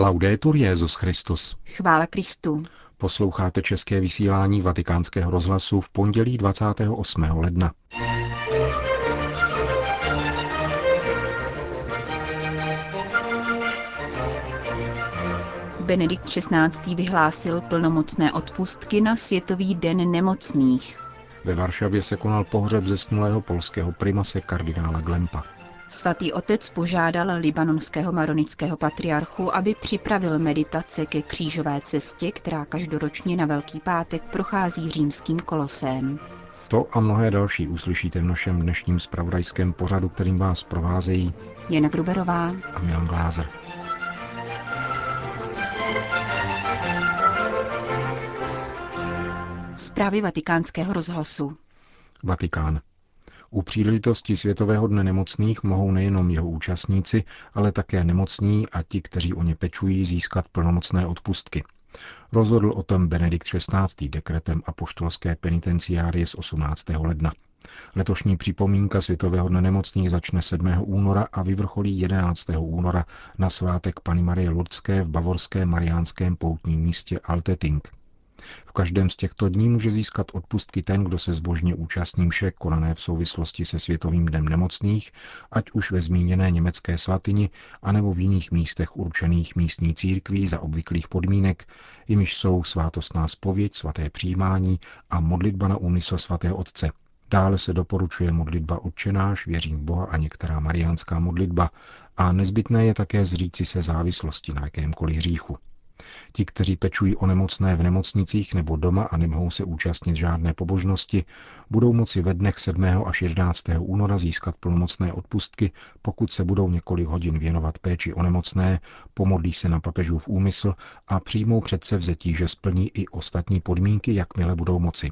Laudetur Jezus Christus. Chvála Kristu. Posloucháte české vysílání Vatikánského rozhlasu v pondělí 28. ledna. Benedikt XVI. vyhlásil plnomocné odpustky na Světový den nemocných. Ve Varšavě se konal pohřeb zesnulého polského primase kardinála Glempa. Svatý otec požádal libanonského maronického patriarchu, aby připravil meditace ke křížové cestě, která každoročně na Velký pátek prochází římským kolosem. To a mnohé další uslyšíte v našem dnešním spravodajském pořadu, kterým vás provázejí Jana Gruberová a Milan Glázer. Zprávy vatikánského rozhlasu. Vatikán. U příležitosti Světového dne nemocných mohou nejenom jeho účastníci, ale také nemocní a ti, kteří o ně pečují, získat plnomocné odpustky. Rozhodl o tom Benedikt XVI. dekretem apoštolské penitenciárie z 18. ledna. Letošní připomínka Světového dne nemocných začne 7. února a vyvrcholí 11. února na svátek Pany Marie Lurdské v bavorském mariánském poutním místě Altetink. V každém z těchto dní může získat odpustky ten, kdo se zbožně účastní mše konané v souvislosti se Světovým dnem nemocných, ať už ve zmíněné německé svatyni, anebo v jiných místech určených místní církví za obvyklých podmínek, jimiž jsou svátostná spověď, svaté přijímání a modlitba na úmysl svatého Otce. Dále se doporučuje modlitba odčenáš, věřím Boha a některá mariánská modlitba a nezbytné je také zříci se závislosti na jakémkoliv hříchu. Ti, kteří pečují o nemocné v nemocnicích nebo doma a nemohou se účastnit žádné pobožnosti, budou moci ve dnech 7. až 11. února získat plnomocné odpustky, pokud se budou několik hodin věnovat péči o nemocné, pomodlí se na papežův úmysl a přijmou přece vzetí, že splní i ostatní podmínky, jakmile budou moci.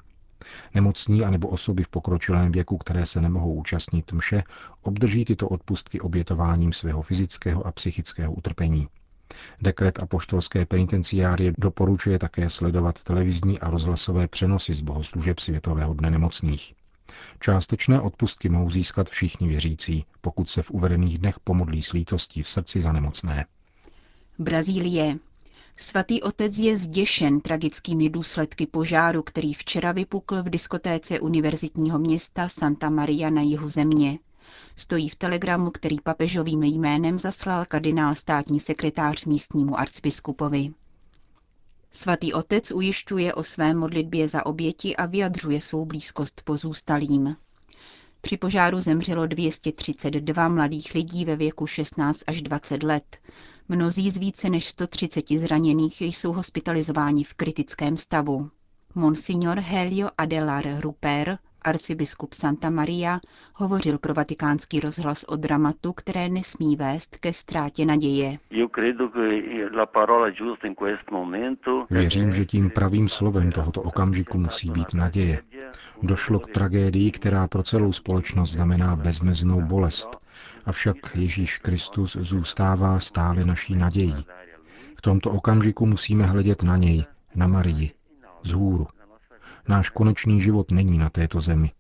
Nemocní anebo osoby v pokročilém věku, které se nemohou účastnit mše, obdrží tyto odpustky obětováním svého fyzického a psychického utrpení. Dekret apoštolské penitenciárie doporučuje také sledovat televizní a rozhlasové přenosy z bohoslužeb Světového dne nemocných. Částečné odpustky mohou získat všichni věřící, pokud se v uvedených dnech pomodlí s lítostí v srdci za nemocné. Brazílie. Svatý otec je zděšen tragickými důsledky požáru, který včera vypukl v diskotéce univerzitního města Santa Maria na jihu země. Stojí v telegramu, který papežovým jménem zaslal kardinál státní sekretář místnímu arcibiskupovi. Svatý otec ujišťuje o své modlitbě za oběti a vyjadřuje svou blízkost pozůstalým. Při požáru zemřelo 232 mladých lidí ve věku 16 až 20 let. Mnozí z více než 130 zraněných jsou hospitalizováni v kritickém stavu. Monsignor Helio Adelar Ruper, arcibiskup Santa Maria, hovořil pro vatikánský rozhlas o dramatu, které nesmí vést ke ztrátě naděje. Věřím, že tím pravým slovem tohoto okamžiku musí být naděje. Došlo k tragédii, která pro celou společnost znamená bezmeznou bolest. Avšak Ježíš Kristus zůstává stále naší nadějí. V tomto okamžiku musíme hledět na něj, na Marii, z hůru. Náš konečný život není na této zemi.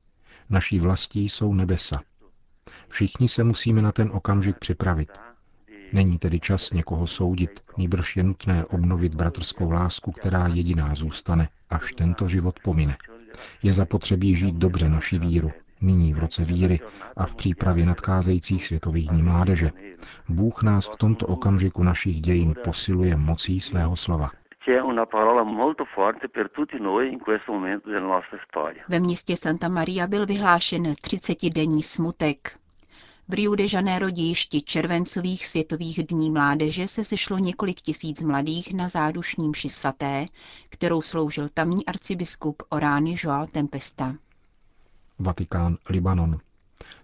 Naší vlastí jsou nebesa. Všichni se musíme na ten okamžik připravit. Není tedy čas někoho soudit, nýbrž je nutné obnovit bratrskou lásku, která jediná zůstane, až tento život pomine. Je zapotřebí žít dobře naši víru, nyní v roce víry a v přípravě nadcházejících světových dní mládeže. Bůh nás v tomto okamžiku našich dějin posiluje mocí svého slova que é uma parola muito forte per tutti noi in questo momento della nostra storia. Ve městě Santa Maria byl vyhlášen 30-denní smutek. V Rio de Janeiro dějišti červencových světových dní mládeže se sešlo několik tisíc mladých na zádušní mši svaté, kterou sloužil tamní arcibiskup Orány Joao Tempesta. Vatikán, Libanon.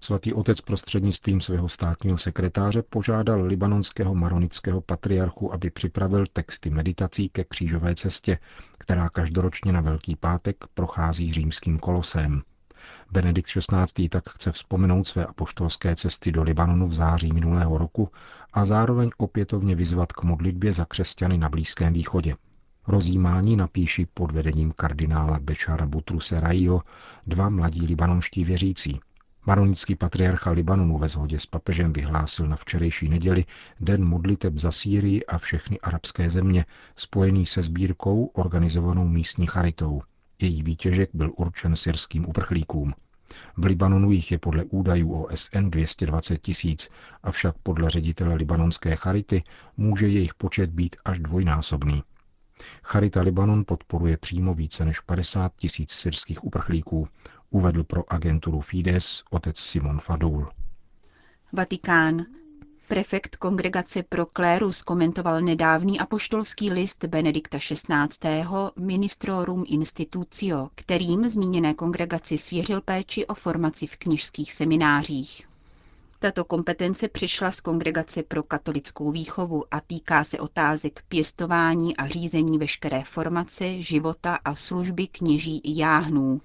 Svatý otec prostřednictvím svého státního sekretáře požádal libanonského maronického patriarchu, aby připravil texty meditací ke křížové cestě, která každoročně na Velký pátek prochází římským kolosem. Benedikt XVI. tak chce vzpomenout své apoštolské cesty do Libanonu v září minulého roku a zároveň opětovně vyzvat k modlitbě za křesťany na Blízkém východě. Rozjímání napíši pod vedením kardinála Bečara Butruse Raio dva mladí libanonští věřící – Maronický patriarcha Libanonu ve shodě s papežem vyhlásil na včerejší neděli Den modliteb za Sýrii a všechny arabské země, spojený se sbírkou organizovanou místní charitou. Její výtěžek byl určen syrským uprchlíkům. V Libanonu jich je podle údajů OSN 220 tisíc, avšak podle ředitele libanonské charity může jejich počet být až dvojnásobný. Charita Libanon podporuje přímo více než 50 tisíc syrských uprchlíků, uvedl pro agenturu Fides otec Simon Fadul. Vatikán. Prefekt kongregace pro klérus komentoval nedávný apoštolský list Benedikta XVI. Ministrorum Institutio, kterým zmíněné kongregaci svěřil péči o formaci v knižských seminářích. Tato kompetence přišla z Kongregace pro katolickou výchovu a týká se otázek pěstování a řízení veškeré formace, života a služby kněží i jáhnů,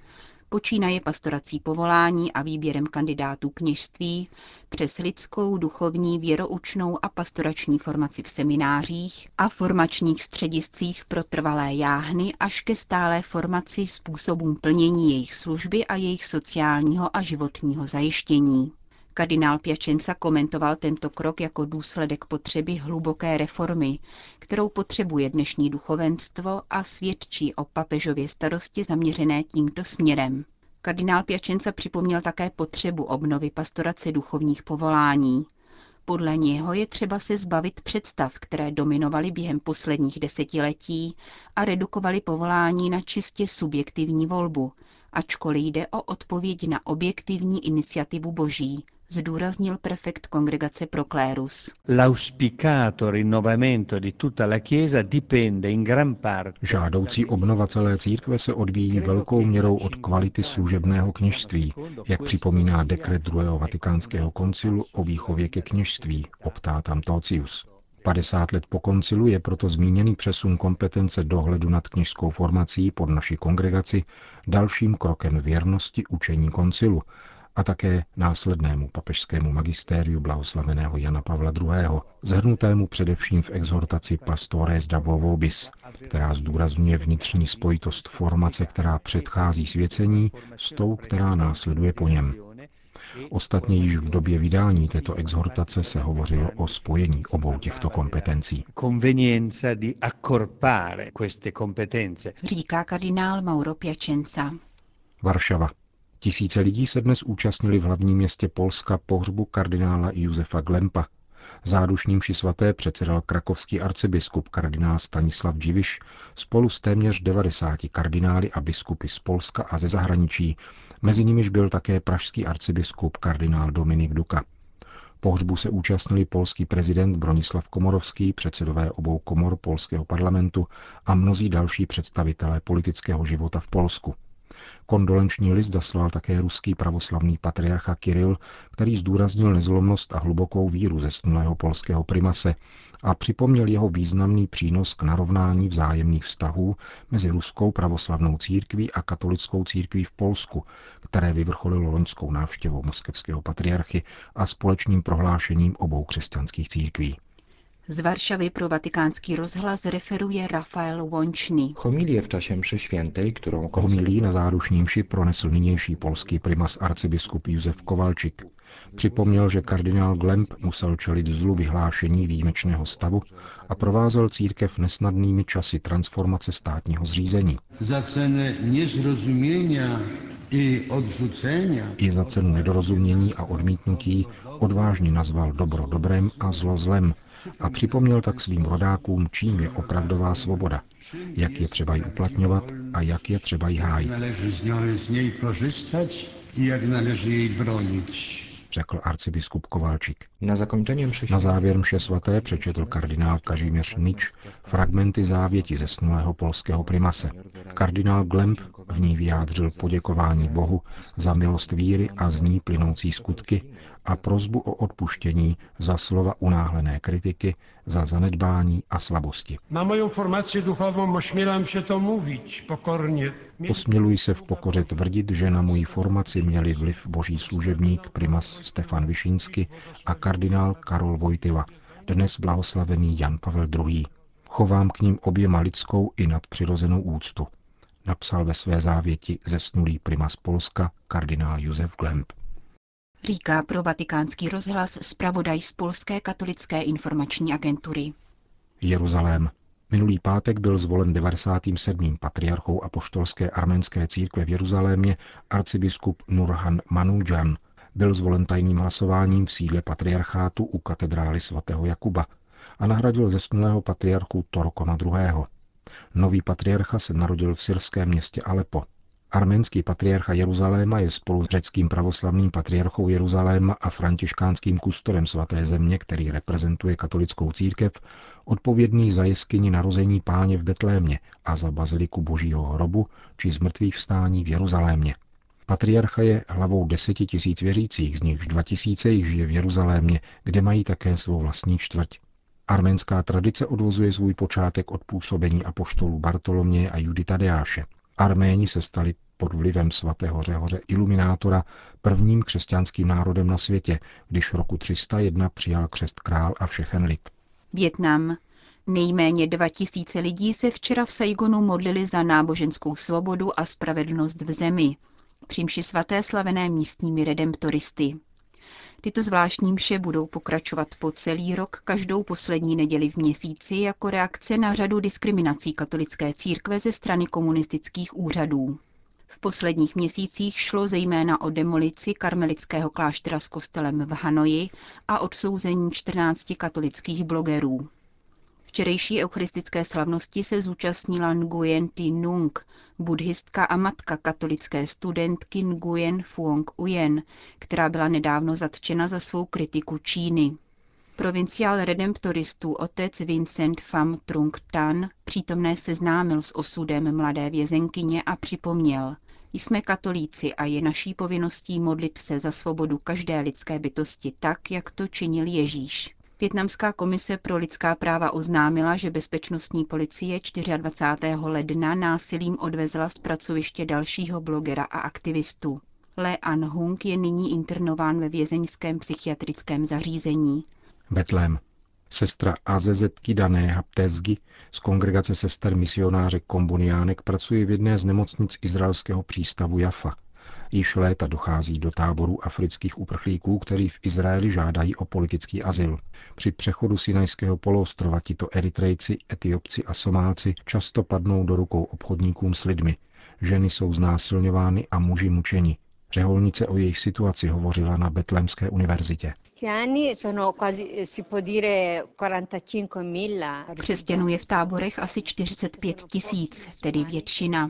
počínaje pastorací povolání a výběrem kandidátů kněžství, přes lidskou, duchovní, věroučnou a pastorační formaci v seminářích a formačních střediscích pro trvalé jáhny až ke stálé formaci způsobům plnění jejich služby a jejich sociálního a životního zajištění. Kardinál Piačenca komentoval tento krok jako důsledek potřeby hluboké reformy, kterou potřebuje dnešní duchovenstvo a svědčí o papežově starosti zaměřené tímto směrem. Kardinál Piačenca připomněl také potřebu obnovy pastorace duchovních povolání. Podle něho je třeba se zbavit představ, které dominovaly během posledních desetiletí a redukovaly povolání na čistě subjektivní volbu, ačkoliv jde o odpověď na objektivní iniciativu Boží, zdůraznil prefekt kongregace pro klérus. Žádoucí obnova celé církve se odvíjí velkou měrou od kvality služebného kněžství, jak připomíná dekret druhého vatikánského koncilu o výchově ke kněžství, optátam Tocius. 50 let po koncilu je proto zmíněný přesun kompetence dohledu nad kněžskou formací pod naši kongregaci dalším krokem věrnosti učení koncilu a také následnému papežskému magistériu blahoslaveného Jana Pavla II., zhrnutému především v exhortaci Pastores da Vovobis, která zdůrazňuje vnitřní spojitost formace, která předchází svěcení, s tou, která následuje po něm. Ostatně již v době vydání této exhortace se hovořilo o spojení obou těchto kompetencí. Říká kardinál Mauro Piacenza. Varšava. Tisíce lidí se dnes účastnili v hlavním městě Polska pohřbu kardinála Josefa Glempa. Zádušním ši svaté předsedal krakovský arcibiskup kardinál Stanislav Dživiš spolu s téměř 90 kardinály a biskupy z Polska a ze zahraničí, mezi nimiž byl také pražský arcibiskup kardinál Dominik Duka. Pohřbu se účastnili polský prezident Bronislav Komorovský, předsedové obou komor polského parlamentu a mnozí další představitelé politického života v Polsku. Kondolenční list zaslal také ruský pravoslavný patriarcha Kiril, který zdůraznil nezlomnost a hlubokou víru zesnulého polského primase a připomněl jeho významný přínos k narovnání vzájemných vztahů mezi ruskou pravoslavnou církví a katolickou církví v Polsku, které vyvrcholilo loňskou návštěvou moskevského patriarchy a společným prohlášením obou křesťanských církví. Z Varšavy pro vatikánský rozhlas referuje Rafael Wončny. Homilie v čase mszy świętej, którą Homilí na zádušní mši pronesl nynější polský primas arcibiskup Josef Kovalčik. Připomněl, že kardinál Glemp musel čelit zlu vyhlášení výjimečného stavu a provázel církev nesnadnými časy transformace státního zřízení. Za cenę niezrozumienia i odrzucenia I za cenu nedorozumění a odmítnutí odvážně nazval dobro dobrem a zlo zlem a připomněl tak svým rodákům, čím je opravdová svoboda, jak je třeba ji uplatňovat a jak je třeba ji hájit, należy z, niej korzystać i jak należy jej bronić. Řekl arcibiskup Kovalčík. Na závěr mše svaté přečetl kardinál Kažimíř Nič fragmenty závěti zesnulého polského primase. Kardinál Glemp v ní vyjádřil poděkování Bohu za milost víry a z ní plynoucí skutky a prozbu o odpuštění za slova unáhlené kritiky, za zanedbání a slabosti. Na moją formację duchową ośmielam się to mówić pokornie. Osměluji se v pokoře tvrdit, že na moji formaci měli vliv boží služebník primas Stefan Višínsky a kardinál Karol Vojtyva, dnes blahoslavený Jan Pavel II. Chovám k ním oběma lidskou i nadpřirozenou úctu, napsal ve své závěti zesnulý primas Polska kardinál Josef Glemp. Říká pro vatikánský rozhlas zpravodaj z Polské katolické informační agentury. Jeruzalém. Minulý pátek byl zvolen 97. patriarchou apoštolské arménské církve v Jeruzalémě arcibiskup Nurhan Manoujan. Byl zvolen tajným hlasováním v sídle patriarchátu u katedrály svatého Jakuba a nahradil zesnulého patriarchu Torkona II. Nový patriarcha se narodil v syrském městě Alepo. Arménský patriarcha Jeruzaléma je spolu s řeckým pravoslavným patriarchou Jeruzaléma a františkánským kustorem svaté země, který reprezentuje katolickou církev, odpovědný za jeskyni narození páně v Betlémě a za baziliku božího hrobu či zmrtvých vstání v Jeruzalémě. Patriarcha je hlavou deseti tisíc věřících, z nichž dva tisíce jich žije v Jeruzalémě, kde mají také svou vlastní čtvrť. Arménská tradice odvozuje svůj počátek od působení apoštolů Bartolomě a Judy Tadeáše. Arméni se stali pod vlivem svatého Řehoře Iluminátora prvním křesťanským národem na světě, když roku 301 přijal křest král a všechen lid. Větnam. Nejméně 2000 lidí se včera v Saigonu modlili za náboženskou svobodu a spravedlnost v zemi. Přímši svaté slavené místními redemptoristy. Tyto zvláštní mše budou pokračovat po celý rok každou poslední neděli v měsíci jako reakce na řadu diskriminací katolické církve ze strany komunistických úřadů. V posledních měsících šlo zejména o demolici karmelického kláštera s kostelem v Hanoji a odsouzení 14 katolických blogerů. Včerejší eucharistické slavnosti se zúčastnila Nguyen Thi Nung, buddhistka a matka katolické studentky Nguyen Phuong Uyen, která byla nedávno zatčena za svou kritiku Číny. Provinciál redemptoristů otec Vincent Pham Trung Tan přítomné seznámil s osudem mladé vězenkyně a připomněl, jsme katolíci a je naší povinností modlit se za svobodu každé lidské bytosti tak, jak to činil Ježíš. Větnamská komise pro lidská práva oznámila, že bezpečnostní policie 24. ledna násilím odvezla z pracoviště dalšího blogera a aktivistu. Le An Hung je nyní internován ve vězeňském psychiatrickém zařízení. Betlém. Sestra Azezetky Dané Haptezgy z kongregace sester misionáře Komboniánek pracuje v jedné z nemocnic izraelského přístavu Jafa. Již léta dochází do táborů afrických uprchlíků, kteří v Izraeli žádají o politický azyl. Při přechodu Sinajského poloostrova tito Eritrejci, Etiopci a Somálci často padnou do rukou obchodníkům s lidmi. Ženy jsou znásilňovány a muži mučeni. Řeholnice o jejich situaci hovořila na Betlémské univerzitě. Křesťanů je v táborech asi 45 tisíc, tedy většina.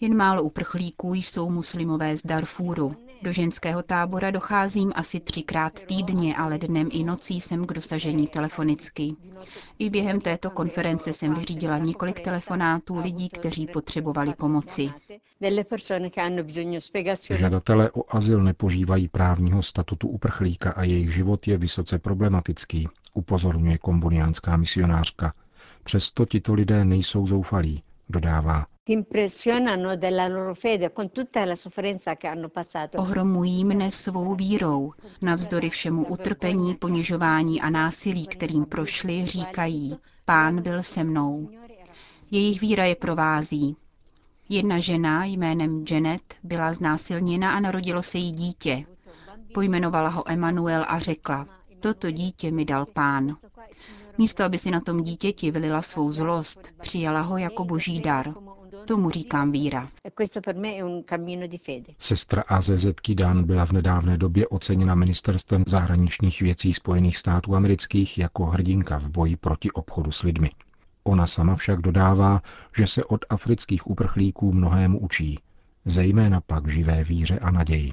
Jen málo uprchlíků jsou muslimové z Darfuru. Do ženského tábora docházím asi třikrát týdně, ale dnem i nocí jsem k dosažení telefonicky. I během této konference jsem vyřídila několik telefonátů lidí, kteří potřebovali pomoci. Žadatelé o azyl nepožívají právního statutu uprchlíka a jejich život je vysoce problematický, upozorňuje komboniánská misionářka. Přesto tito lidé nejsou zoufalí, dodává. Ohromují mne svou vírou. Navzdory všemu utrpení, ponižování a násilí, kterým prošli, říkají, pán byl se mnou. Jejich víra je provází. Jedna žena jménem Janet byla znásilněna a narodilo se jí dítě. Pojmenovala ho Emanuel a řekla, toto dítě mi dal pán. Místo, aby si na tom dítěti vylila svou zlost, přijala ho jako boží dar. Tomu říkám víra. Sestra AZZ Kidan byla v nedávné době oceněna ministerstvem zahraničních věcí Spojených států amerických jako hrdinka v boji proti obchodu s lidmi. Ona sama však dodává, že se od afrických uprchlíků mnohému učí, zejména pak živé víře a naději.